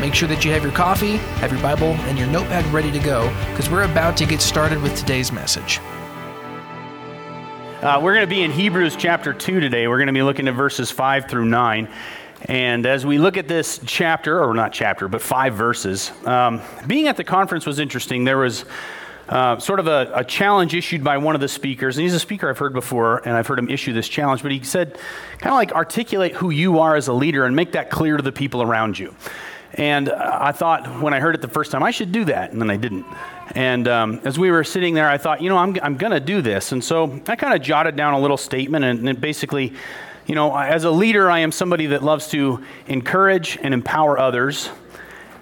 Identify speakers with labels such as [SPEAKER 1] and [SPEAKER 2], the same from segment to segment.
[SPEAKER 1] make sure that you have your coffee, have your Bible, and your notepad ready to go because we're about to get started with today's message.
[SPEAKER 2] Uh, we're going to be in Hebrews chapter 2 today. We're going to be looking at verses 5 through 9. And as we look at this chapter, or not chapter, but five verses, um, being at the conference was interesting. There was uh, sort of a, a, challenge issued by one of the speakers. And he's a speaker I've heard before, and I've heard him issue this challenge. But he said, kind of like articulate who you are as a leader and make that clear to the people around you. And I thought when I heard it the first time, I should do that. And then I didn't. And um, as we were sitting there, I thought, you know, I'm, I'm going to do this. And so I kind of jotted down a little statement. And it basically, you know, as a leader, I am somebody that loves to encourage and empower others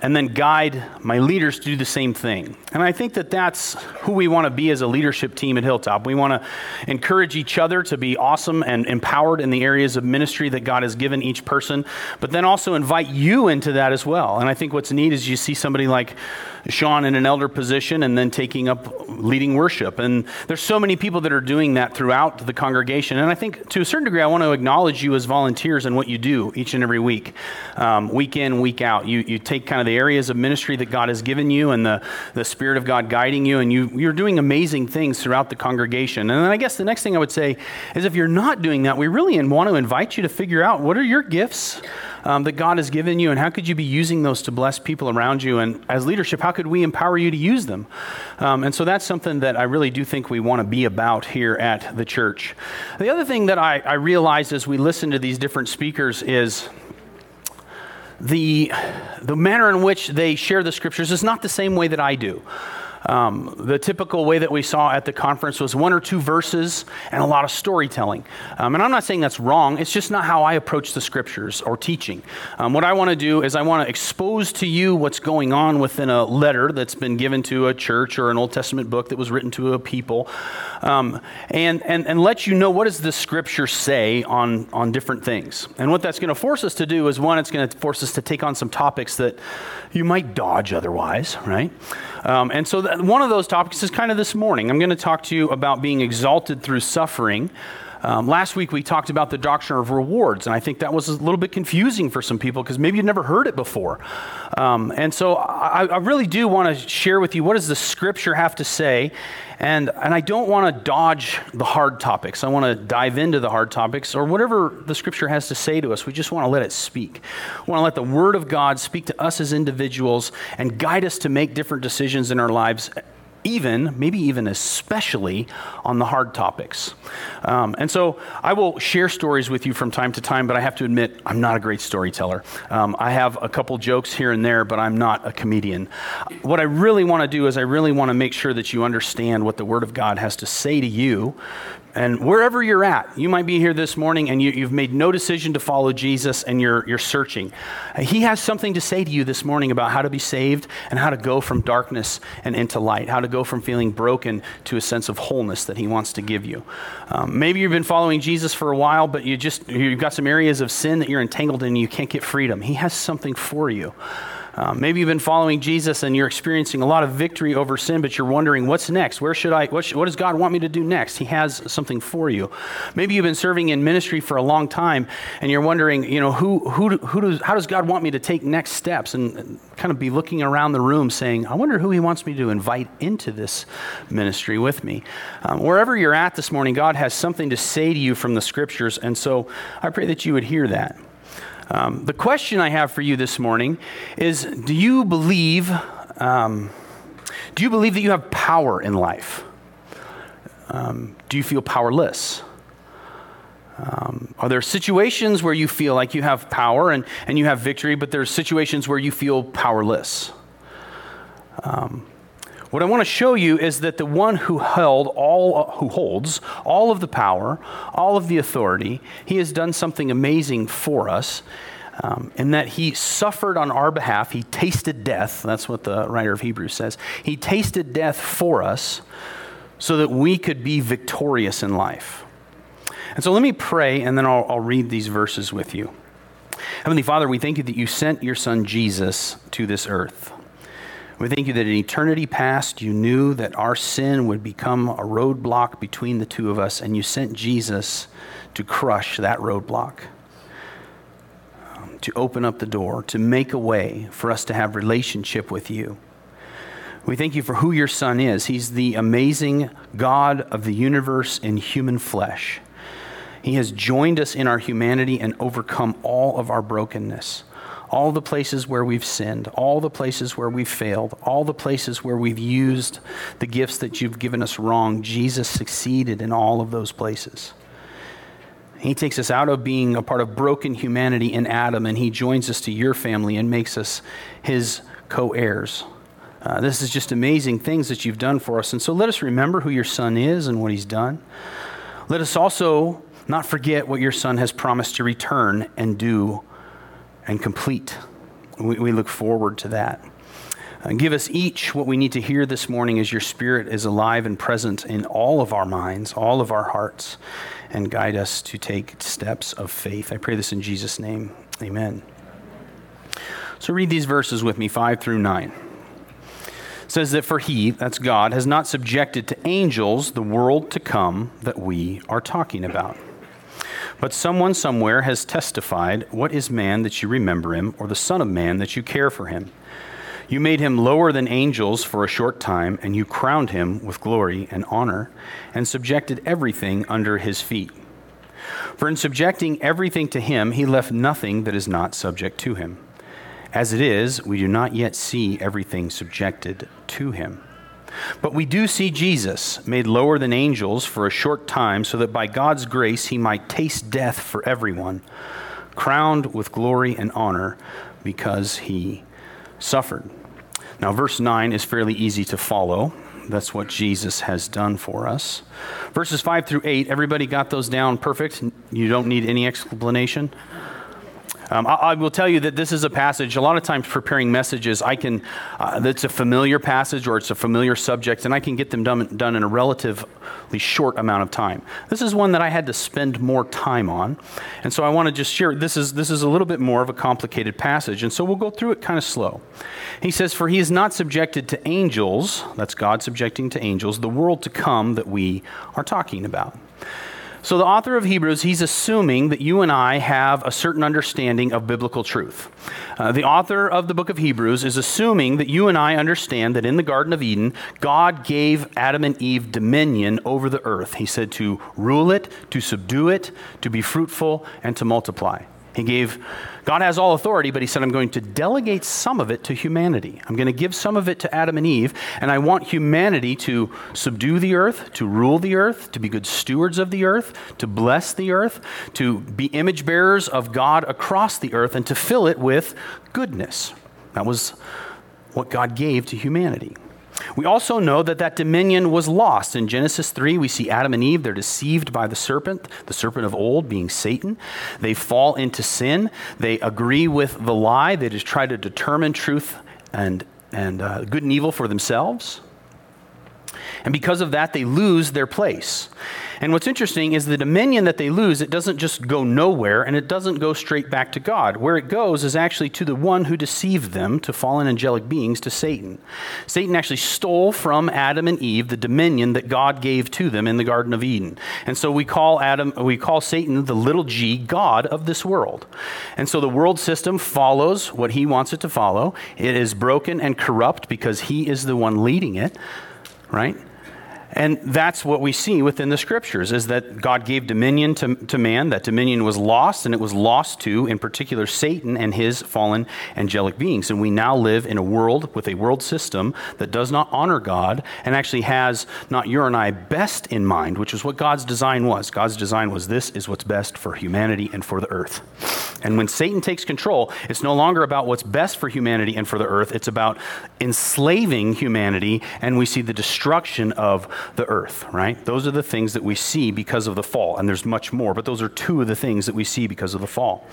[SPEAKER 2] and then guide my leaders to do the same thing. And I think that that's who we want to be as a leadership team at Hilltop. We want to encourage each other to be awesome and empowered in the areas of ministry that God has given each person, but then also invite you into that as well. And I think what's neat is you see somebody like Sean in an elder position and then taking up leading worship. And there's so many people that are doing that throughout the congregation. And I think to a certain degree, I want to acknowledge you as volunteers and what you do each and every week, um, week in, week out. You, you take kind of the areas of ministry that God has given you and the, the Spirit of God guiding you, and you, you're doing amazing things throughout the congregation. And then I guess the next thing I would say is if you're not doing that, we really want to invite you to figure out what are your gifts um, that God has given you, and how could you be using those to bless people around you? And as leadership, how could we empower you to use them? Um, and so that's something that I really do think we want to be about here at the church. The other thing that I, I realized as we listen to these different speakers is the, the manner in which they share the scriptures is not the same way that I do. Um, the typical way that we saw at the conference was one or two verses and a lot of storytelling. Um, and I'm not saying that's wrong, it's just not how I approach the scriptures or teaching. Um, what I want to do is I want to expose to you what's going on within a letter that's been given to a church or an Old Testament book that was written to a people. Um, and, and, and let you know what does the scripture say on, on different things. And what that's going to force us to do is one, it's going to force us to take on some topics that you might dodge otherwise, right? Um, and so one of those topics is kind of this morning. I'm going to talk to you about being exalted through suffering. Um, last week we talked about the doctrine of rewards, and I think that was a little bit confusing for some people because maybe you'd never heard it before. Um, and so I, I really do want to share with you what does the Scripture have to say, and and I don't want to dodge the hard topics. I want to dive into the hard topics or whatever the Scripture has to say to us. We just want to let it speak. We want to let the Word of God speak to us as individuals and guide us to make different decisions in our lives even, maybe even especially, on the hard topics. Um, and so I will share stories with you from time to time, but I have to admit, I'm not a great storyteller. Um, I have a couple jokes here and there, but I'm not a comedian. What I really want to do is I really want to make sure that you understand what the Word of God has to say to you and wherever you're at, you might be here this morning and you, have made no decision to follow Jesus and you're, you're searching. He has something to say to you this morning about how to be saved and how to go from darkness and into light, how to go from feeling broken to a sense of wholeness that He wants to give you. Um, maybe you've been following Jesus for a while, but you just, you've got some areas of sin that you're entangled in and you can't get freedom. He has something for you. Um, maybe you've been following Jesus and you're experiencing a lot of victory over sin, but you're wondering, what's next? Where should I, what, what does God want me to do next? He has something for you. Maybe you've been serving in ministry for a long time and you're wondering, you know, who, who, who does, how does God want me to take next steps? And kind of be looking around the room saying, I wonder who He wants me to invite into this ministry with me. Um, wherever you're at this morning, God has something to say to you from the scriptures. And so I pray that you would hear that. Um, the question I have for you this morning is Do you believe, um, do you believe that you have power in life? Um, do you feel powerless? Um, are there situations where you feel like you have power and, and you have victory, but there are situations where you feel powerless? Um, what I want to show you is that the one who held all, who holds all of the power, all of the authority, he has done something amazing for us. um, in that he suffered on our behalf. He tasted death. That's what the writer of Hebrews says. He tasted death for us so that we could be victorious in life. And so let me pray, and then I'll, I'll read these verses with you. Heavenly Father, we thank you that you sent your Son Jesus to this earth. We thank you that in eternity past, you knew that our sin would become a roadblock between the two of us, and you sent Jesus to crush that roadblock to open up the door, to make a way for us to have relationship with you. We thank you for who your son is. He's the amazing God of the universe in human flesh. He has joined us in our humanity and overcome all of our brokenness, all the places where we've sinned, all the places where we've failed, all the places where we've used the gifts that you've given us wrong. Jesus succeeded in all of those places. He takes us out of being a part of broken humanity in Adam and he joins us to your family and makes us his co heirs. Uh, this is just amazing things that you've done for us. And so let us remember who your son is and what he's done. Let us also not forget what your son has promised to return and do and complete. We, we look forward to that. Uh, give us each what we need to hear this morning as your spirit is alive and present in all of our minds, all of our hearts and guide us to take steps of faith. I pray this in Jesus' name. Amen. So read these verses with me, 5 through 9. It says that for he, that's God, has not subjected to angels the world to come that we are talking about. But someone somewhere has testified, What is man that you remember him, or the Son of Man that you care for him? You made him lower than angels for a short time, and you crowned him with glory and honor, and subjected everything under his feet. For in subjecting everything to him, he left nothing that is not subject to him. As it is, we do not yet see everything subjected to him. But we do see Jesus made lower than angels for a short time, so that by God's grace he might taste death for everyone, crowned with glory and honor because he suffered. Now, verse 9 is fairly easy to follow. That's what Jesus has done for us. Verses 5 through 8, everybody got those down perfect? You don't need any explanation? Um, I, I, will tell you that this is a passage, a lot of times preparing messages, I can, uh, that's a familiar passage or it's a familiar subject, and I can get them done, done in a relatively short amount of time. This is one that I had to spend more time on. And so I want to just share, this is, this is a little bit more of a complicated passage. And so we'll go through it kind of slow. He says, For he is not subjected to angels, that's God subjecting to angels, the world to come that we are talking about. So, the author of Hebrews, he's assuming that you and I have a certain understanding of biblical truth. Uh, the author of the book of Hebrews is assuming that you and I understand that in the Garden of Eden, God gave Adam and Eve dominion over the earth. He said to rule it, to subdue it, to be fruitful, and to multiply. He gave, God has all authority, but he said, I'm going to delegate some of it to humanity. I'm going to give some of it to Adam and Eve, and I want humanity to subdue the earth, to rule the earth, to be good stewards of the earth, to bless the earth, to be image bearers of God across the earth, and to fill it with goodness. That was what God gave to humanity. We also know that that dominion was lost. In Genesis 3, we see Adam and Eve, they're deceived by the serpent, the serpent of old being Satan. They fall into sin. They agree with the lie. They just try to determine truth and, and uh, good and evil for themselves. And because of that, they lose their place. And what's interesting is the dominion that they lose, it doesn't just go nowhere and it doesn't go straight back to God. Where it goes is actually to the one who deceived them, to fallen angelic beings, to Satan. Satan actually stole from Adam and Eve the dominion that God gave to them in the Garden of Eden. And so we call Adam, we call Satan the little g, God of this world. And so the world system follows what he wants it to follow. It is broken and corrupt because he is the one leading it, right? And that's what we see within the scriptures is that God gave dominion to, to man. That dominion was lost, and it was lost to, in particular, Satan and his fallen angelic beings. And we now live in a world with a world system that does not honor God and actually has not your and I best in mind, which is what God's design was. God's design was this is what's best for humanity and for the earth. And when Satan takes control, it's no longer about what's best for humanity and for the earth, it's about enslaving humanity, and we see the destruction of the earth, right? Those are the things that we see because of the fall. And there's much more, but those are two of the things that we see because of the fall.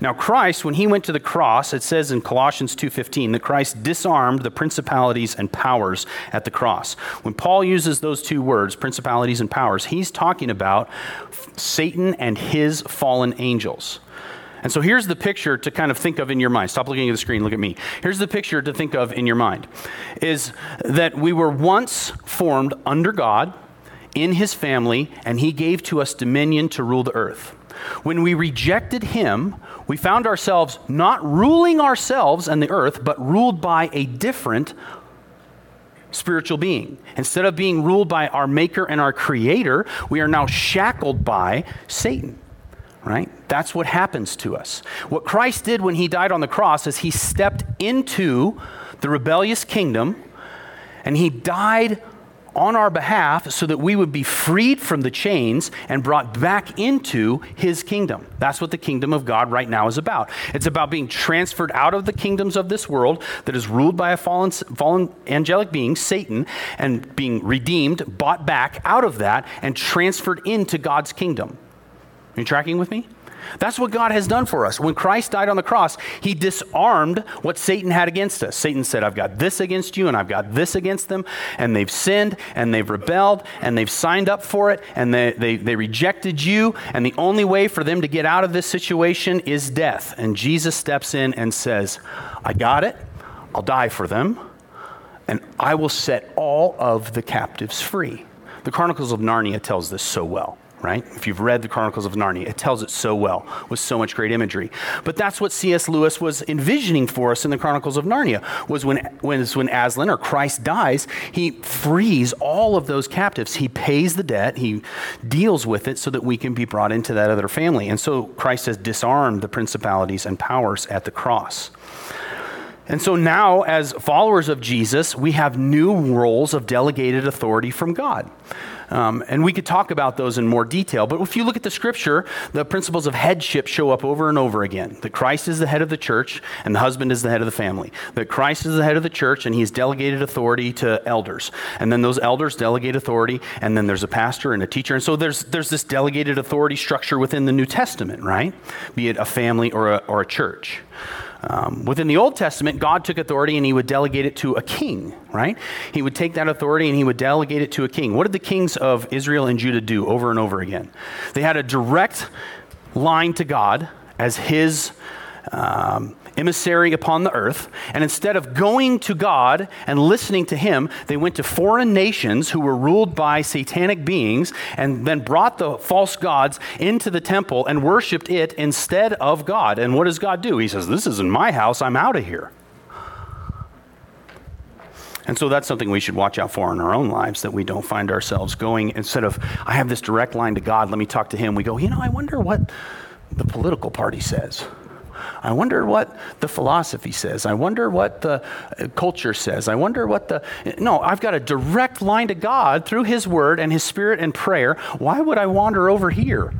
[SPEAKER 2] Now, Christ, when he went to the cross, it says in Colossians 2.15 that Christ disarmed the principalities and powers at the cross. When Paul uses those two words, principalities and powers, he's talking about Satan and his fallen angels. And so here's the picture to kind of think of in your mind. Stop looking at the screen, look at me. Here's the picture to think of in your mind is that we were once formed under God in his family and he gave to us dominion to rule the earth. When we rejected him, we found ourselves not ruling ourselves and the earth, but ruled by a different spiritual being. Instead of being ruled by our maker and our creator, we are now shackled by Satan right? That's what happens to us. What Christ did when he died on the cross is he stepped into the rebellious kingdom and he died on our behalf so that we would be freed from the chains and brought back into his kingdom. That's what the kingdom of God right now is about. It's about being transferred out of the kingdoms of this world that is ruled by a fallen, fallen angelic being, Satan, and being redeemed, bought back out of that, and transferred into God's kingdom. Are you tracking with me? That's what God has done for us. When Christ died on the cross, he disarmed what Satan had against us. Satan said, I've got this against you, and I've got this against them, and they've sinned, and they've rebelled, and they've signed up for it, and they, they, they rejected you, and the only way for them to get out of this situation is death. And Jesus steps in and says, I got it, I'll die for them, and I will set all of the captives free. The Chronicles of Narnia tells this so well right? If you've read the Chronicles of Narnia, it tells it so well with so much great imagery. But that's what C.S. Lewis was envisioning for us in the Chronicles of Narnia was when when, when Aslan or Christ dies, he frees all of those captives. He pays the debt, he deals with it so that we can be brought into that other family. And so Christ has disarmed the principalities and powers at the cross. And so now, as followers of Jesus, we have new roles of delegated authority from God. Um, and we could talk about those in more detail. But if you look at the scripture, the principles of headship show up over and over again. That Christ is the head of the church and the husband is the head of the family. That Christ is the head of the church and he's delegated authority to elders. And then those elders delegate authority, and then there's a pastor and a teacher. And so there's, there's this delegated authority structure within the New Testament, right? Be it a family or a, or a church. Um, within the Old Testament, God took authority and he would delegate it to a king, right? He would take that authority and he would delegate it to a king. What did the kings of Israel and Judah do over and over again? They had a direct line to God as his um, emissary upon the earth. And instead of going to God and listening to Him, they went to foreign nations who were ruled by satanic beings and then brought the false gods into the temple and worshiped it instead of God. And what does God do? He says, This isn't my house, I'm out of here. And so that's something we should watch out for in our own lives that we don't find ourselves going, instead of, I have this direct line to God, let me talk to Him, we go, you know, I wonder what the political party says. I wonder what the philosophy says. I wonder what the uh, culture says. I wonder what the. No, I've got a direct line to God through His Word and His Spirit and prayer. Why would I wander over here?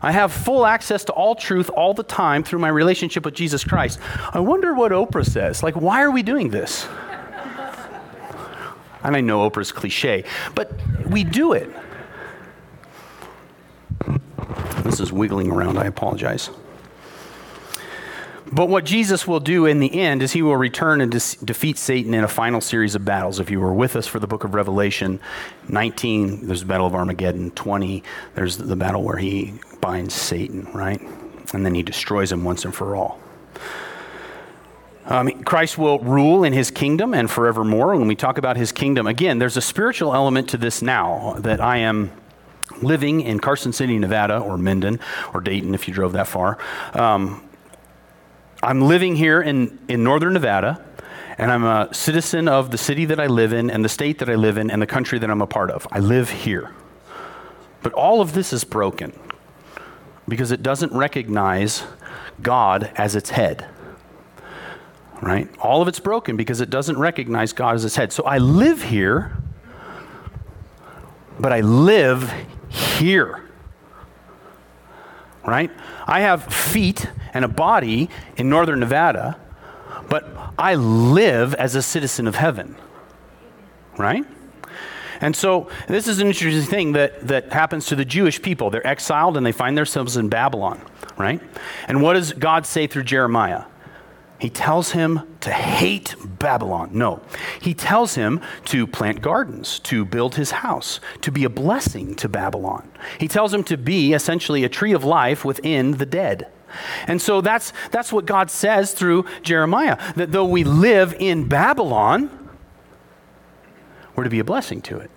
[SPEAKER 2] I have full access to all truth all the time through my relationship with Jesus Christ. I wonder what Oprah says. Like, why are we doing this? and I know Oprah's cliche, but we do it. This is wiggling around. I apologize. But what Jesus will do in the end is he will return and de- defeat Satan in a final series of battles. If you were with us for the book of Revelation 19, there's the battle of Armageddon. 20, there's the battle where he binds Satan, right? And then he destroys him once and for all. Um, Christ will rule in his kingdom and forevermore. When we talk about his kingdom, again, there's a spiritual element to this now that I am living in Carson City, Nevada, or Minden, or Dayton if you drove that far. Um, I'm living here in, in northern Nevada, and I'm a citizen of the city that I live in, and the state that I live in, and the country that I'm a part of. I live here. But all of this is broken because it doesn't recognize God as its head. Right? All of it's broken because it doesn't recognize God as its head. So I live here, but I live here right? I have feet and a body in northern Nevada, but I live as a citizen of heaven, right? And so this is an interesting thing that, that happens to the Jewish people. They're exiled and they find themselves in Babylon, right? And what does God say through Jeremiah? He tells him to hate Babylon. No. He tells him to plant gardens, to build his house, to be a blessing to Babylon. He tells him to be essentially a tree of life within the dead. And so that's, that's what God says through Jeremiah that though we live in Babylon, we're to be a blessing to it.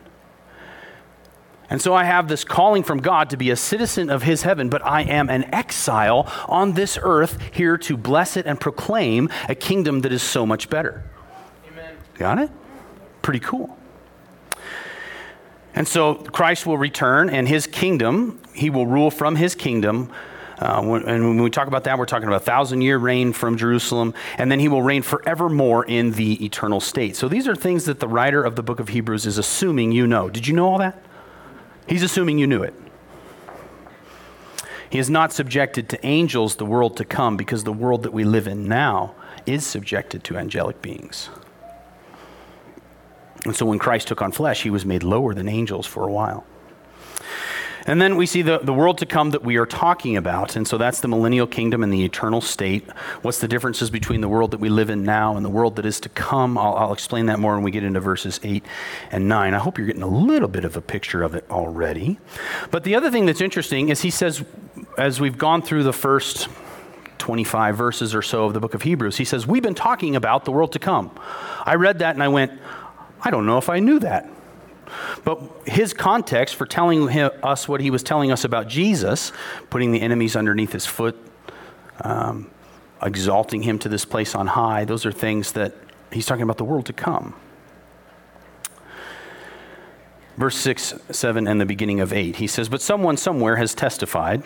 [SPEAKER 2] And so I have this calling from God to be a citizen of his heaven, but I am an exile on this earth here to bless it and proclaim a kingdom that is so much better. Amen. Got it? Pretty cool. And so Christ will return, and his kingdom, he will rule from his kingdom uh, when, and when we talk about that, we're talking about a thousand year reign from Jerusalem, and then he will reign forevermore in the eternal state. So these are things that the writer of the book of Hebrews is assuming you know. Did you know all that? He's assuming you knew it. He is not subjected to angels, the world to come, because the world that we live in now is subjected to angelic beings. And so when Christ took on flesh, he was made lower than angels for a while. And then we see the, the world to come that we are talking about. And so that's the millennial kingdom and the eternal state. What's the differences between the world that we live in now and the world that is to come? I'll, I'll explain that more when we get into verses 8 and 9. I hope you're getting a little bit of a picture of it already. But the other thing that's interesting is he says, as we've gone through the first 25 verses or so of the book of Hebrews, he says, We've been talking about the world to come. I read that and I went, I don't know if I knew that. But his context for telling him, us what he was telling us about Jesus, putting the enemies underneath his foot, um, exalting him to this place on high, those are things that he's talking about the world to come. Verse 6, 7, and the beginning of 8, he says, But someone somewhere has testified.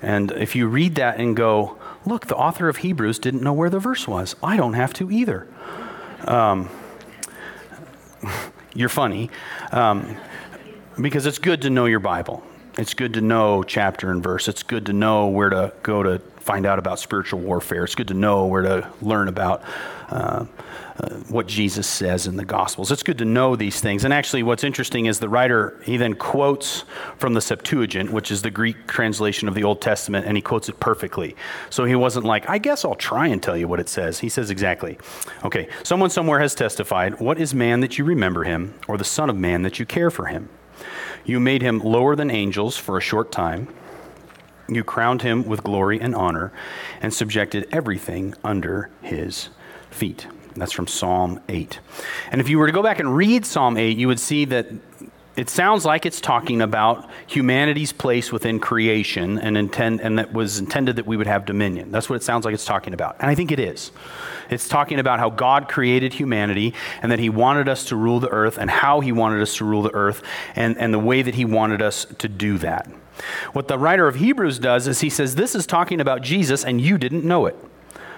[SPEAKER 2] And if you read that and go, Look, the author of Hebrews didn't know where the verse was. I don't have to either. Um, you're funny. Um, because it's good to know your Bible. It's good to know chapter and verse. It's good to know where to go to find out about spiritual warfare. It's good to know where to learn about uh, uh, what Jesus says in the Gospels. It's good to know these things. And actually, what's interesting is the writer, he then quotes from the Septuagint, which is the Greek translation of the Old Testament, and he quotes it perfectly. So he wasn't like, I guess I'll try and tell you what it says. He says exactly. Okay, someone somewhere has testified, What is man that you remember him, or the Son of Man that you care for him? You made him lower than angels for a short time. You crowned him with glory and honor and subjected everything under his feet. That's from Psalm 8. And if you were to go back and read Psalm 8, you would see that it sounds like it's talking about humanity's place within creation and, intend, and that was intended that we would have dominion. That's what it sounds like it's talking about. And I think it is. It's talking about how God created humanity and that He wanted us to rule the earth and how He wanted us to rule the earth and, and the way that He wanted us to do that. What the writer of Hebrews does is he says, This is talking about Jesus and you didn't know it.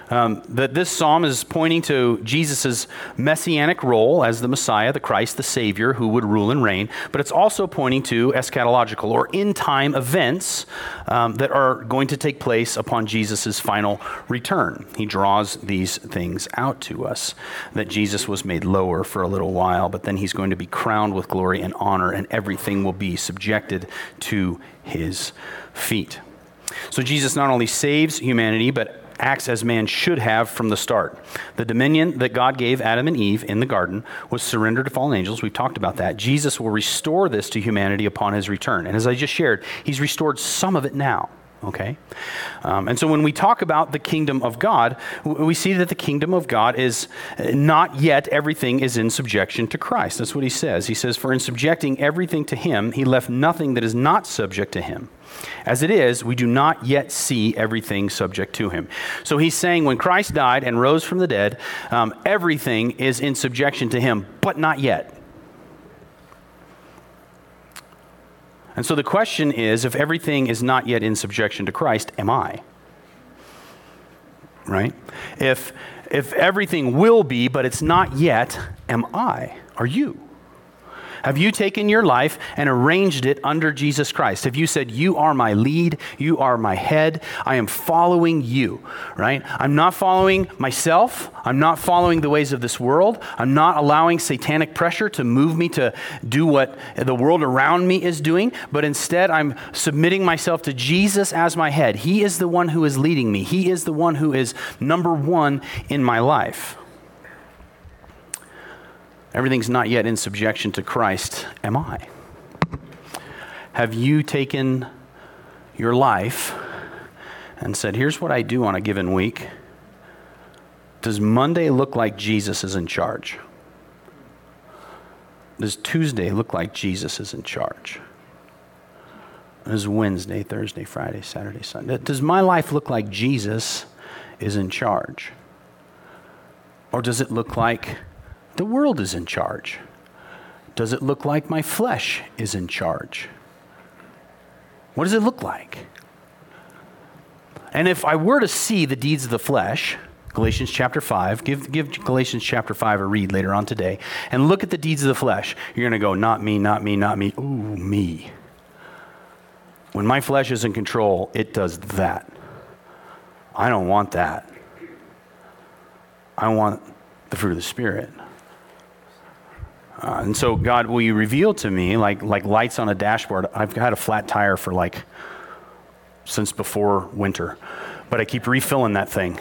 [SPEAKER 2] Um, that this psalm is pointing to Jesus' messianic role as the Messiah, the Christ, the Savior who would rule and reign, but it's also pointing to eschatological or in time events um, that are going to take place upon Jesus' final return. He draws these things out to us that Jesus was made lower for a little while, but then he's going to be crowned with glory and honor, and everything will be subjected to his feet. So Jesus not only saves humanity, but acts as man should have from the start. The dominion that God gave Adam and Eve in the garden was surrendered to fallen angels. We've talked about that. Jesus will restore this to humanity upon his return. And as I just shared, he's restored some of it now. Okay? Um, and so when we talk about the kingdom of God, we see that the kingdom of God is not yet everything is in subjection to Christ. That's what he says. He says, For in subjecting everything to him, he left nothing that is not subject to him. As it is, we do not yet see everything subject to him. So he's saying when Christ died and rose from the dead, um, everything is in subjection to him, but not yet. And so the question is if everything is not yet in subjection to Christ, am I? Right? If, if everything will be, but it's not yet, am I? Are you? Have you taken your life and arranged it under Jesus Christ? Have you said, You are my lead, you are my head, I am following you, right? I'm not following myself, I'm not following the ways of this world, I'm not allowing satanic pressure to move me to do what the world around me is doing, but instead I'm submitting myself to Jesus as my head. He is the one who is leading me, He is the one who is number one in my life. Everything's not yet in subjection to Christ. Am I? Have you taken your life and said, Here's what I do on a given week? Does Monday look like Jesus is in charge? Does Tuesday look like Jesus is in charge? Does Wednesday, Thursday, Friday, Saturday, Sunday? Does my life look like Jesus is in charge? Or does it look like the world is in charge? Does it look like my flesh is in charge? What does it look like? And if I were to see the deeds of the flesh, Galatians chapter 5, give, give Galatians chapter 5 a read later on today, and look at the deeds of the flesh, you're going to go, not me, not me, not me. Ooh, me. When my flesh is in control, it does that. I don't want that. I want the fruit of the Spirit. Uh, and so, God, will you reveal to me, like, like lights on a dashboard? I've had a flat tire for like since before winter, but I keep refilling that thing.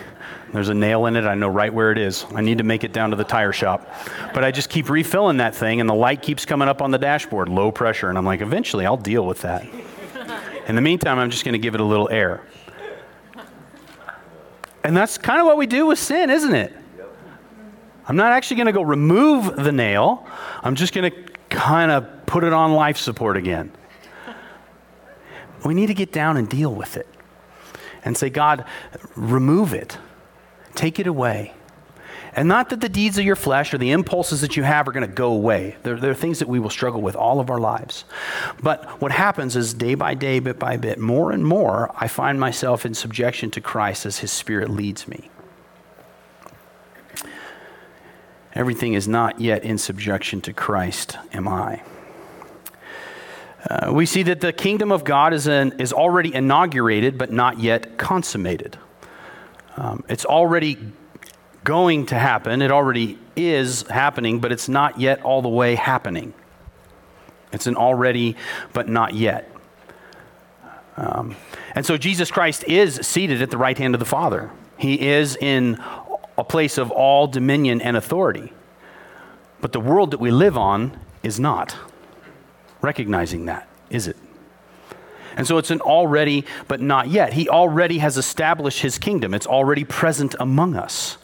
[SPEAKER 2] There's a nail in it. I know right where it is. I need to make it down to the tire shop. But I just keep refilling that thing, and the light keeps coming up on the dashboard, low pressure. And I'm like, eventually I'll deal with that. In the meantime, I'm just going to give it a little air. And that's kind of what we do with sin, isn't it? I'm not actually going to go remove the nail. I'm just going to kind of put it on life support again. We need to get down and deal with it and say, God, remove it, take it away. And not that the deeds of your flesh or the impulses that you have are going to go away. They're, they're things that we will struggle with all of our lives. But what happens is day by day, bit by bit, more and more, I find myself in subjection to Christ as His Spirit leads me. Everything is not yet in subjection to Christ, am I? Uh, we see that the kingdom of God is, an, is already inaugurated, but not yet consummated. Um, it's already going to happen. It already is happening, but it's not yet all the way happening. It's an already, but not yet. Um, and so Jesus Christ is seated at the right hand of the Father. He is in a place of all dominion and authority. But the world that we live on is not recognizing that, is it? And so it's an already, but not yet. He already has established his kingdom, it's already present among us,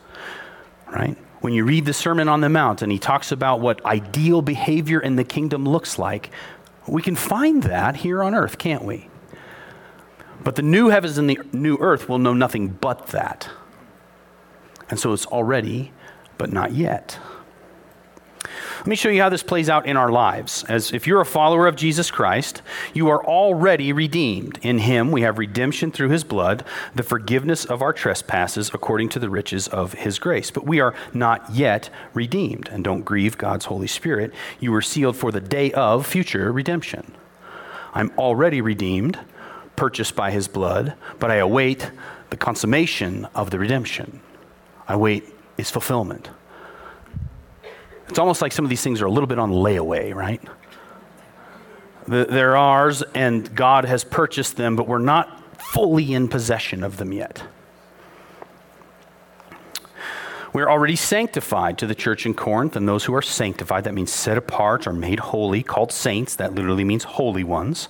[SPEAKER 2] right? When you read the Sermon on the Mount and he talks about what ideal behavior in the kingdom looks like, we can find that here on earth, can't we? But the new heavens and the new earth will know nothing but that. And so it's already, but not yet. Let me show you how this plays out in our lives. As if you're a follower of Jesus Christ, you are already redeemed. In him we have redemption through his blood, the forgiveness of our trespasses according to the riches of his grace. But we are not yet redeemed, and don't grieve God's Holy Spirit. You were sealed for the day of future redemption. I'm already redeemed, purchased by his blood, but I await the consummation of the redemption. I wait its fulfillment. It's almost like some of these things are a little bit on layaway, right? They're ours, and God has purchased them, but we're not fully in possession of them yet. We're already sanctified to the church in Corinth, and those who are sanctified, that means set apart or made holy, called saints, that literally means holy ones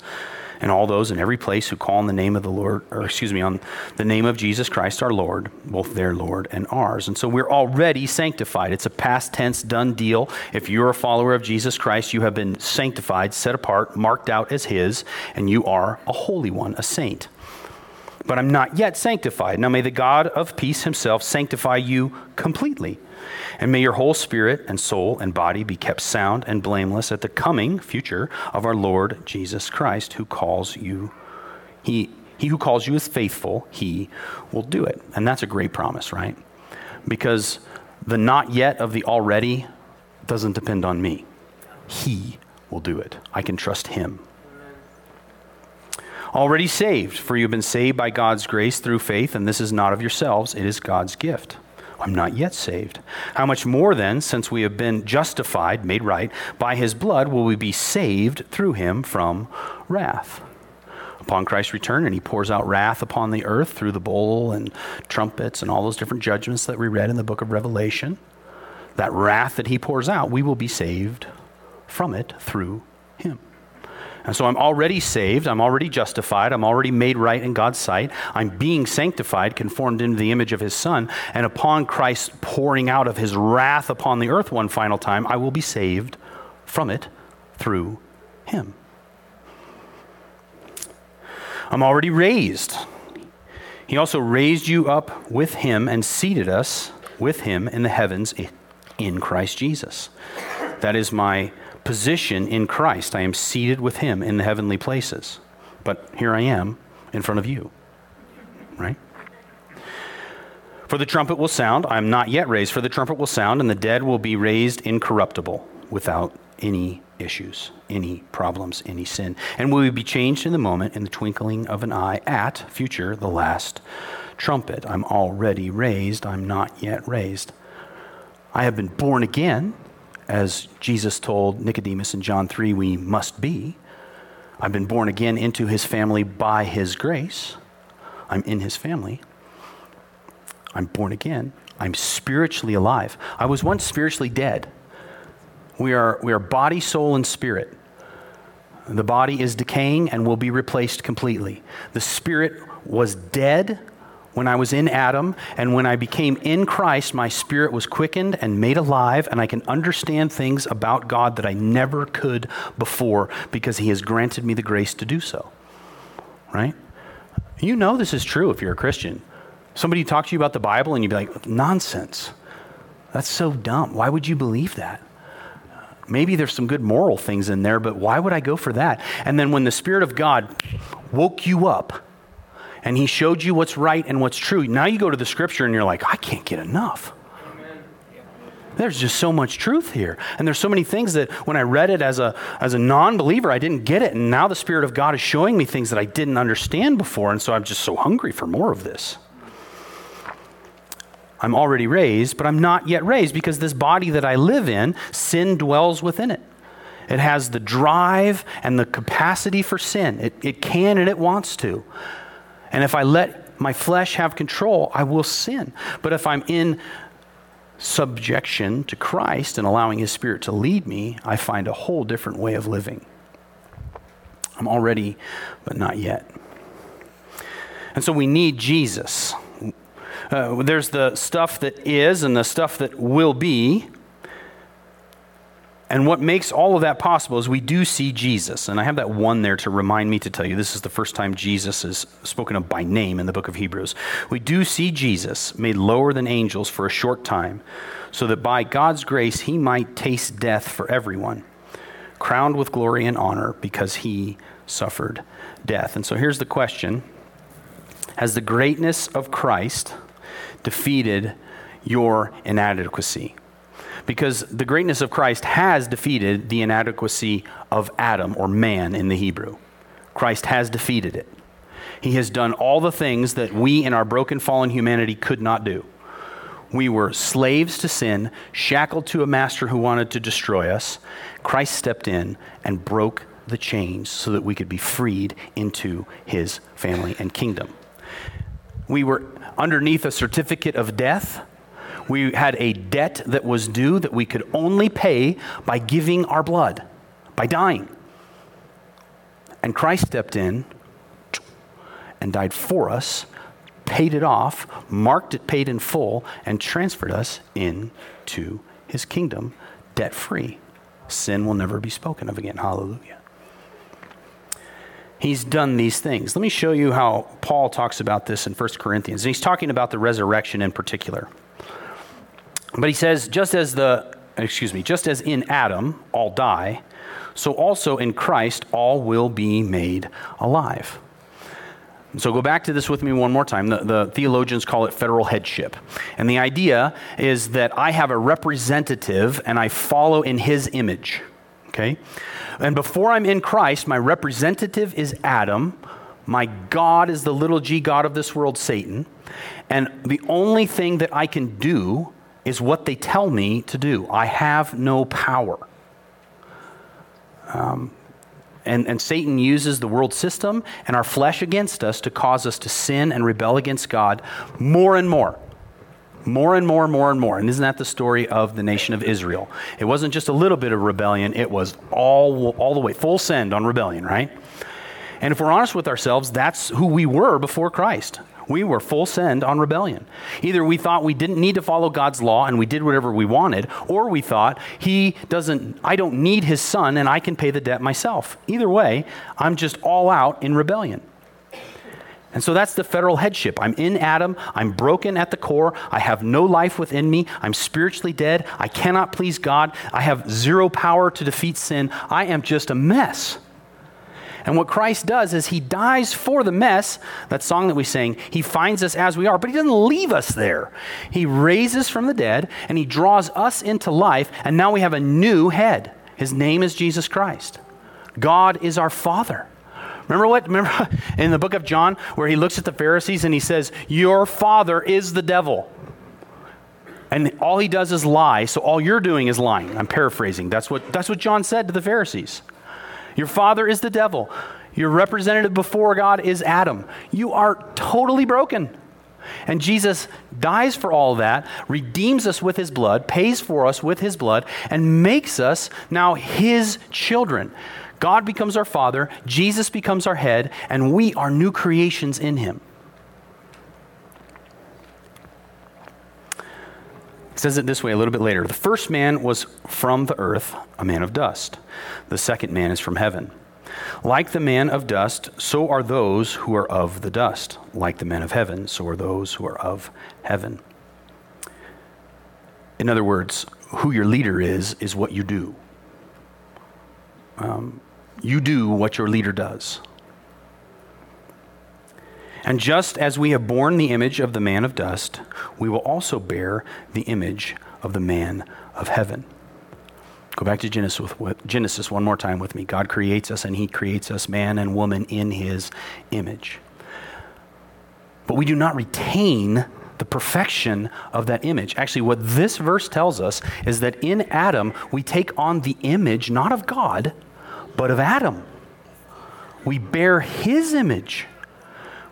[SPEAKER 2] and all those in every place who call on the name of the Lord, or excuse me, on the name of Jesus Christ our Lord, both their Lord and ours. And so we're already sanctified. It's a past tense done deal. If you're a follower of Jesus Christ, you have been sanctified, set apart, marked out as His, and you are a holy one, a saint but I'm not yet sanctified. Now may the God of peace himself sanctify you completely. And may your whole spirit and soul and body be kept sound and blameless at the coming future of our Lord Jesus Christ, who calls you. He, he who calls you is faithful, he will do it. And that's a great promise, right? Because the not yet of the already doesn't depend on me. He will do it. I can trust Him. Already saved, for you have been saved by God's grace through faith, and this is not of yourselves, it is God's gift. I'm not yet saved. How much more then, since we have been justified, made right, by his blood, will we be saved through him from wrath? Upon Christ's return, and he pours out wrath upon the earth through the bowl and trumpets and all those different judgments that we read in the book of Revelation. That wrath that he pours out, we will be saved from it through him. And so I'm already saved. I'm already justified. I'm already made right in God's sight. I'm being sanctified, conformed into the image of his Son. And upon Christ pouring out of his wrath upon the earth one final time, I will be saved from it through him. I'm already raised. He also raised you up with him and seated us with him in the heavens in Christ Jesus. That is my position in Christ. I am seated with him in the heavenly places. But here I am in front of you. Right? For the trumpet will sound. I am not yet raised. For the trumpet will sound, and the dead will be raised incorruptible without any issues, any problems, any sin. And we will be changed in the moment, in the twinkling of an eye, at future, the last trumpet. I'm already raised. I'm not yet raised. I have been born again as Jesus told Nicodemus in John 3, we must be. I've been born again into his family by his grace. I'm in his family. I'm born again. I'm spiritually alive. I was once spiritually dead. We are, we are body, soul, and spirit. The body is decaying and will be replaced completely. The spirit was dead when I was in Adam, and when I became in Christ, my spirit was quickened and made alive, and I can understand things about God that I never could before because He has granted me the grace to do so. Right? You know this is true if you're a Christian. Somebody talks to you about the Bible, and you'd be like, nonsense. That's so dumb. Why would you believe that? Maybe there's some good moral things in there, but why would I go for that? And then when the Spirit of God woke you up, and he showed you what's right and what's true. Now you go to the scripture and you're like, I can't get enough. There's just so much truth here. And there's so many things that when I read it as a, as a non believer, I didn't get it. And now the Spirit of God is showing me things that I didn't understand before. And so I'm just so hungry for more of this. I'm already raised, but I'm not yet raised because this body that I live in, sin dwells within it. It has the drive and the capacity for sin. It, it can and it wants to. And if I let my flesh have control, I will sin. But if I'm in subjection to Christ and allowing His Spirit to lead me, I find a whole different way of living. I'm already, but not yet. And so we need Jesus. Uh, there's the stuff that is and the stuff that will be. And what makes all of that possible is we do see Jesus. And I have that one there to remind me to tell you this is the first time Jesus is spoken of by name in the book of Hebrews. We do see Jesus made lower than angels for a short time, so that by God's grace he might taste death for everyone, crowned with glory and honor because he suffered death. And so here's the question Has the greatness of Christ defeated your inadequacy? Because the greatness of Christ has defeated the inadequacy of Adam or man in the Hebrew. Christ has defeated it. He has done all the things that we in our broken, fallen humanity could not do. We were slaves to sin, shackled to a master who wanted to destroy us. Christ stepped in and broke the chains so that we could be freed into his family and kingdom. We were underneath a certificate of death we had a debt that was due that we could only pay by giving our blood, by dying. And Christ stepped in and died for us, paid it off, marked it paid in full, and transferred us into his kingdom debt free. Sin will never be spoken of again. Hallelujah. He's done these things. Let me show you how Paul talks about this in 1 Corinthians. And he's talking about the resurrection in particular. But he says, just as the, excuse me, just as in Adam all die, so also in Christ all will be made alive. So go back to this with me one more time. The, the, theologians call it federal headship. And the idea is that I have a representative and I follow in his image. Okay? And before I'm in Christ, my representative is Adam. My God is the little g God of this world, Satan. And the only thing that I can do is what they tell me to do. I have no power. Um, and, and Satan uses the world system and our flesh against us to cause us to sin and rebel against God more and more. More and more and more and more. And isn't that the story of the nation of Israel? It wasn't just a little bit of rebellion, it was all, all the way, full send on rebellion, right? And if we're honest with ourselves, that's who we were before Christ. We were full send on rebellion. Either we thought we didn't need to follow God's law and we did whatever we wanted, or we thought he doesn't, I don't need his son and I can pay the debt myself. Either way, I'm just all out in rebellion. And so that's the federal headship. I'm in Adam. I'm broken at the core. I have no life within me. I'm spiritually dead. I cannot please God. I have zero power to defeat sin. I am just a mess. And what Christ does is he dies for the mess, that song that we sing. He finds us as we are, but he doesn't leave us there. He raises from the dead and he draws us into life, and now we have a new head. His name is Jesus Christ. God is our Father. Remember what? Remember in the book of John where he looks at the Pharisees and he says, Your father is the devil. And all he does is lie, so all you're doing is lying. I'm paraphrasing. That's what, that's what John said to the Pharisees. Your father is the devil. Your representative before God is Adam. You are totally broken. And Jesus dies for all that, redeems us with his blood, pays for us with his blood, and makes us now his children. God becomes our father, Jesus becomes our head, and we are new creations in him. Says it this way a little bit later. The first man was from the earth, a man of dust. The second man is from heaven. Like the man of dust, so are those who are of the dust. Like the man of heaven, so are those who are of heaven. In other words, who your leader is, is what you do. Um, you do what your leader does. And just as we have borne the image of the man of dust, we will also bear the image of the man of heaven. Go back to Genesis, Genesis one more time with me. God creates us, and He creates us, man and woman, in His image. But we do not retain the perfection of that image. Actually, what this verse tells us is that in Adam, we take on the image not of God, but of Adam. We bear His image.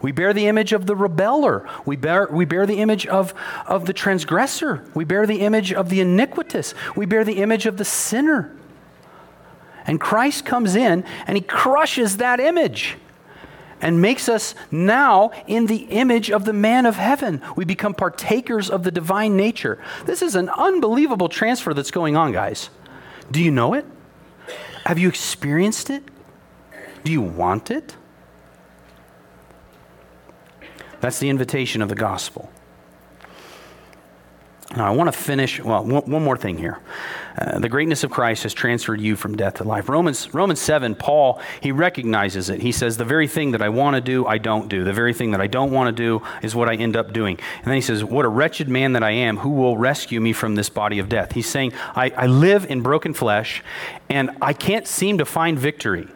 [SPEAKER 2] We bear the image of the rebeller. We bear, we bear the image of, of the transgressor. We bear the image of the iniquitous. We bear the image of the sinner. And Christ comes in and he crushes that image and makes us now in the image of the man of heaven. We become partakers of the divine nature. This is an unbelievable transfer that's going on, guys. Do you know it? Have you experienced it? Do you want it? That's the invitation of the gospel. Now, I want to finish, well, one, more thing here. Uh, the greatness of Christ has transferred you from death to life. Romans, Romans 7, Paul, he recognizes it. He says, The very thing that I want to do, I don't do. The very thing that I don't want to do is what I end up doing. And then he says, What a wretched man that I am. Who will rescue me from this body of death? He's saying, I, I live in broken flesh, and I can't seem to find victory.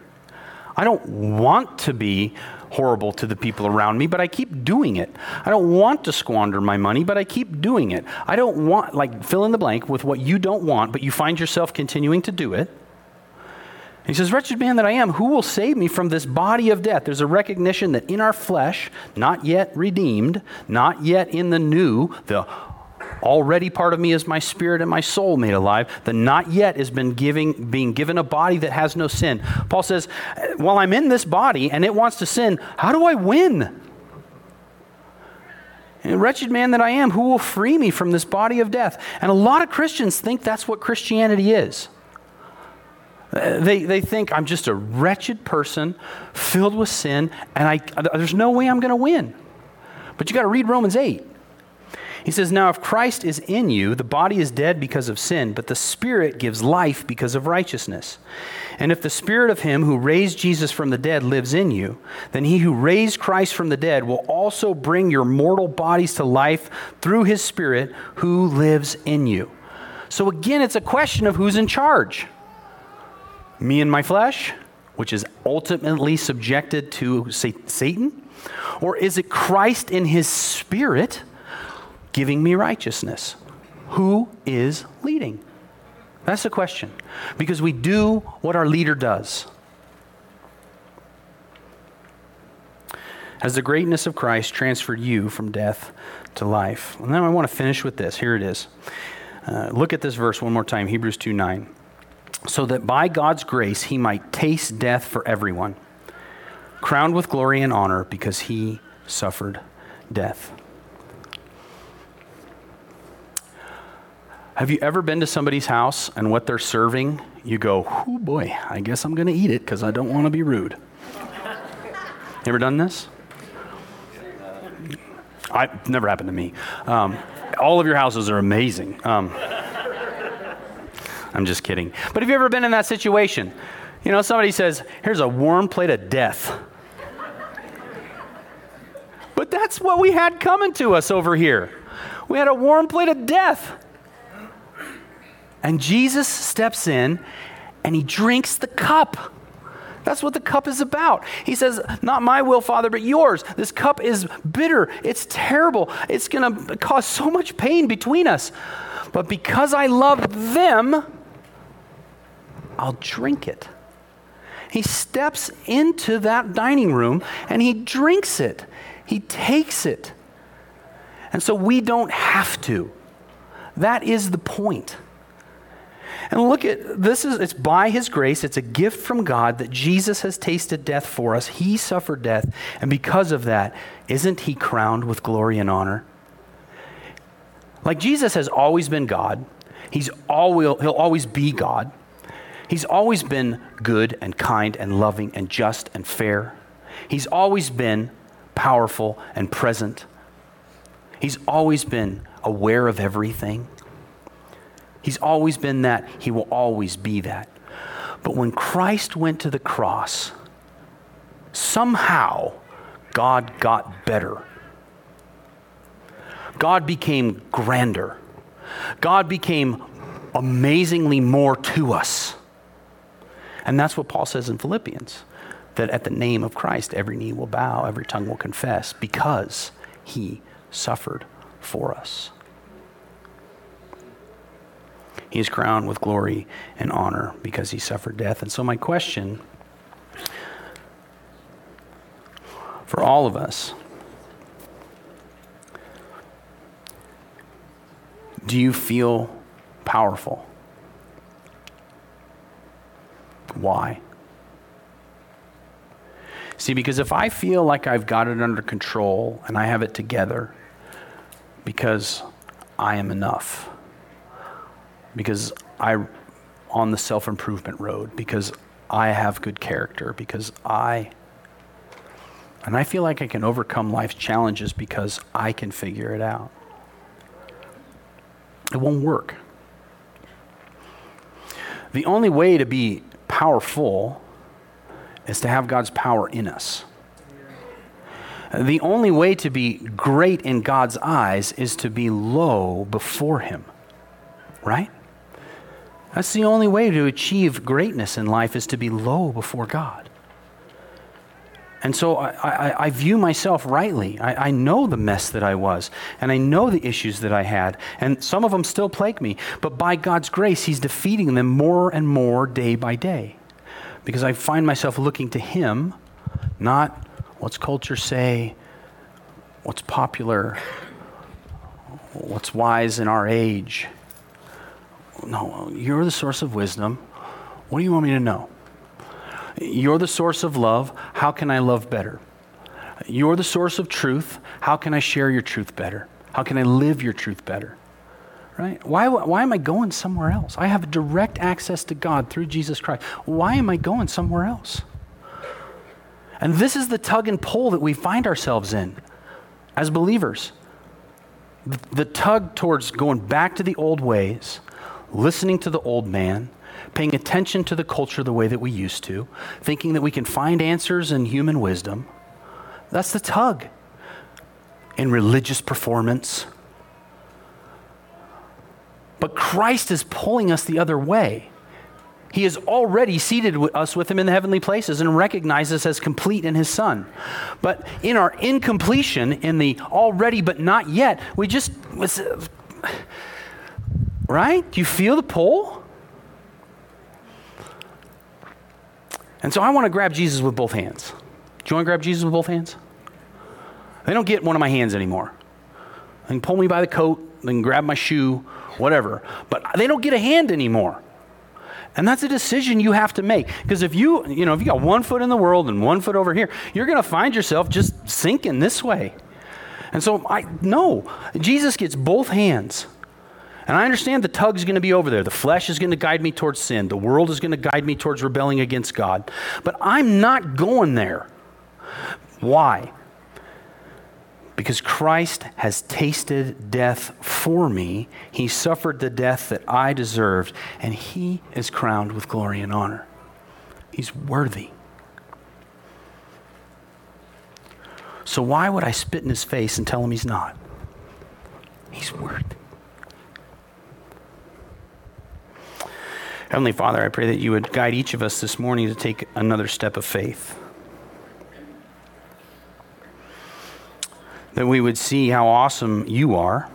[SPEAKER 2] I don't want to be horrible to the people around me, but I keep doing it. I don't want to squander my money, but I keep doing it. I don't want, like, fill in the blank with what you don't want, but you find yourself continuing to do it. He says, Wretched man that I am, who will save me from this body of death? There's a recognition that in our flesh, not yet redeemed, not yet in the new, the already part of me is my spirit and my soul made alive. The not yet has been giving, being given a body that has no sin. Paul says, while I'm in this body and it wants to sin, how do I win? And wretched man that I am, who will free me from this body of death? And a lot of Christians think that's what Christianity is. They, they think I'm just a wretched person filled with sin, and I, there's no way I'm going to win. But you got to read Romans 8. He says, Now if Christ is in you, the body is dead because of sin, but the Spirit gives life because of righteousness. And if the Spirit of Him who raised Jesus from the dead lives in you, then He who raised Christ from the dead will also bring your mortal bodies to life through His Spirit who lives in you. So again, it's a question of who's in charge. Me and my flesh, which is ultimately subjected to Satan? Or is it Christ in his spirit giving me righteousness? Who is leading? That's the question. Because we do what our leader does. Has the greatness of Christ transferred you from death to life? And then I want to finish with this. Here it is. Uh, look at this verse one more time Hebrews 2 9. So that by God's grace he might taste death for everyone, crowned with glory and honor because he suffered death. Have you ever been to somebody's house and what they're serving, you go, oh boy, I guess I'm going to eat it because I don't want to be rude? ever done this? I never happened to me. Um, all of your houses are amazing. Um, I'm just kidding. But have you ever been in that situation? You know, somebody says, Here's a warm plate of death. But that's what we had coming to us over here. We had a warm plate of death. And Jesus steps in and he drinks the cup. That's what the cup is about. He says, Not my will, Father, but yours. This cup is bitter. It's terrible. It's going to cause so much pain between us. But because I love them, I'll drink it. He steps into that dining room and he drinks it. He takes it. And so we don't have to. That is the point. And look at this is it's by his grace, it's a gift from God that Jesus has tasted death for us. He suffered death, and because of that, isn't he crowned with glory and honor? Like Jesus has always been God. He's always he'll always be God. He's always been good and kind and loving and just and fair. He's always been powerful and present. He's always been aware of everything. He's always been that. He will always be that. But when Christ went to the cross, somehow God got better. God became grander. God became amazingly more to us. And that's what Paul says in Philippians that at the name of Christ, every knee will bow, every tongue will confess, because he suffered for us. He is crowned with glory and honor because he suffered death. And so, my question for all of us do you feel powerful? Why? See, because if I feel like I've got it under control and I have it together because I am enough, because I on the self-improvement road because I have good character because I and I feel like I can overcome life's challenges because I can figure it out. It won't work. The only way to be powerful is to have God's power in us. The only way to be great in God's eyes is to be low before Him, right? That's the only way to achieve greatness in life is to be low before God. And so I, I, I view myself rightly. I, I, know the mess that I was, and I know the issues that I had, and some of them still plague me. But by God's grace, He's defeating them more and more day by day. Because I find myself looking to Him, not what's culture say, what's popular, what's wise in our age no, you're the source of wisdom. What do you want me to know? You're the source of love. How can I love better? You're the source of truth. How can I share your truth better? How can I live your truth better? Right? Why, why am I going somewhere else? I have direct access to God through Jesus Christ. Why am I going somewhere else? And this is the tug and pull that we find ourselves in as believers. The, tug towards going back to the old ways listening to the old man, paying attention to the culture the way that we used to, thinking that we can find answers in human wisdom. That's the tug. In religious performance. But Christ is pulling us the other way. He has already seated us with him in the heavenly places and recognized us as complete in his son. But in our incompletion, in the already but not yet, we just, right? Do you feel the pull? And so I want to grab Jesus with both hands. Do you want to grab Jesus with both hands? They don't get one of my hands anymore. They can pull me by the coat, they can grab my shoe, whatever. But they don't get a hand anymore. And that's a decision you have to make. Because if you, you know, if you got one foot in the world and one foot over here, you're going to find yourself just sinking this way. And so I no, Jesus gets both hands. And I understand the tug's going to be over there. The flesh is going to guide me towards sin. The world is going to guide me towards rebelling against God. But I'm not going there. Why? Because Christ has tasted death for me. He suffered the death that I deserved, and he is crowned with glory and honor. He's worthy. So, why would I spit in his face and tell him he's not? He's worthy. Heavenly Father, I pray that you would guide each of us this morning to take another step of faith. that we would see how awesome you are,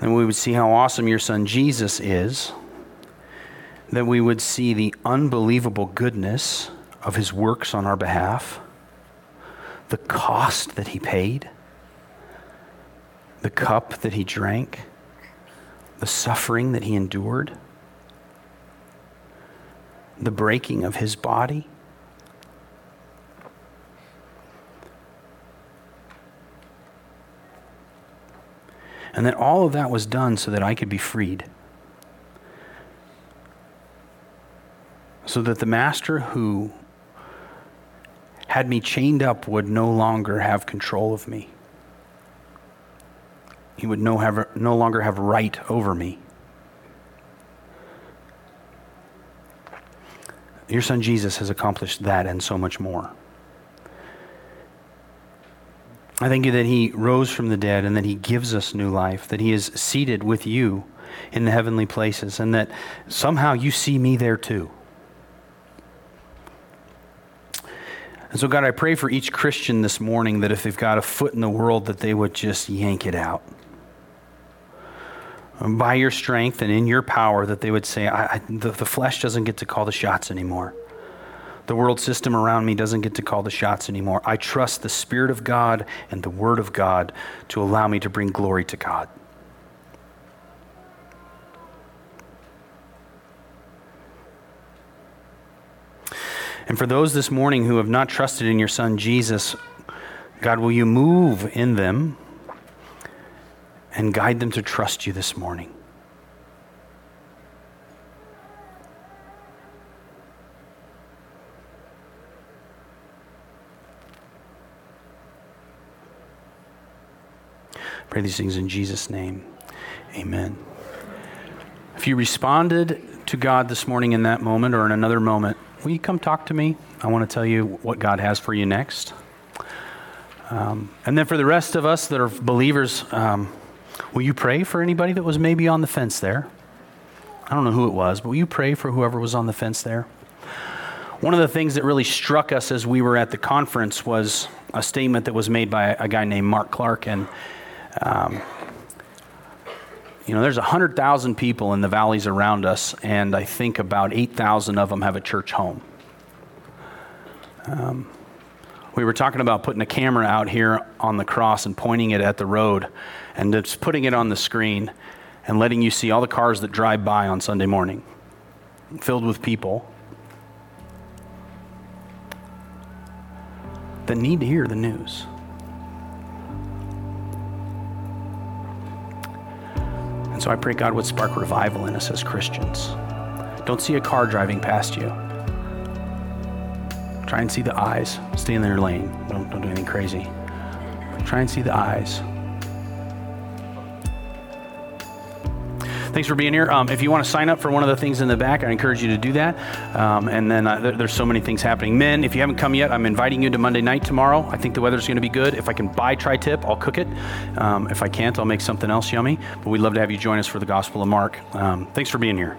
[SPEAKER 2] that we would see how awesome your son Jesus is, that we would see the unbelievable goodness of his works on our behalf, the cost that he paid, the cup that he drank, the suffering that he endured, the breaking of his body And that all of that was done so that I could be freed. So that the master who had me chained up would no longer have control of me. He would no, have, no longer have right over me. Your son Jesus has accomplished that and so much more. I thank you that He rose from the dead and that He gives us new life, that He is seated with you in the heavenly places, and that somehow you see me there too. And so, God, I pray for each Christian this morning that if they've got a foot in the world, that they would just yank it out. By your strength and in your power, that they would say, I, I, the, the flesh doesn't get to call the shots anymore. The world system around me doesn't get to call the shots anymore. I trust the Spirit of God and the Word of God to allow me to bring glory to God. And for those this morning who have not trusted in your Son Jesus, God, will you move in them and guide them to trust you this morning? Pray these things in Jesus' name. Amen. If you responded to God this morning in that moment or in another moment, will you come talk to me? I want to tell you what God has for you next. Um, and then for the rest of us that are believers, um, will you pray for anybody that was maybe on the fence there? I don't know who it was, but will you pray for whoever was on the fence there? One of the things that really struck us as we were at the conference was a statement that was made by a guy named Mark Clark, and um, you know, there's 100,000 people in the valleys around us, and I think about 8,000 of them have a church home. Um, we were talking about putting a camera out here on the cross and pointing it at the road and just putting it on the screen and letting you see all the cars that drive by on Sunday morning, filled with people that need to hear the news. And so I pray God would spark revival in us as Christians. Don't see a car driving past you. Try and see the eyes. Stay in their lane. Don't, don't do anything crazy. Try and see the eyes. Thanks for being here. Um, if you want to sign up for one of the things in the back, I encourage you to do that. Um, and then uh, there, there's so many things happening. Men, if you haven't come yet, I'm inviting you to Monday night tomorrow. I think the weather's going to be good. If I can buy tri tip, I'll cook it. Um, if I can't, I'll make something else yummy. But we'd love to have you join us for the Gospel of Mark. Um, thanks for being here.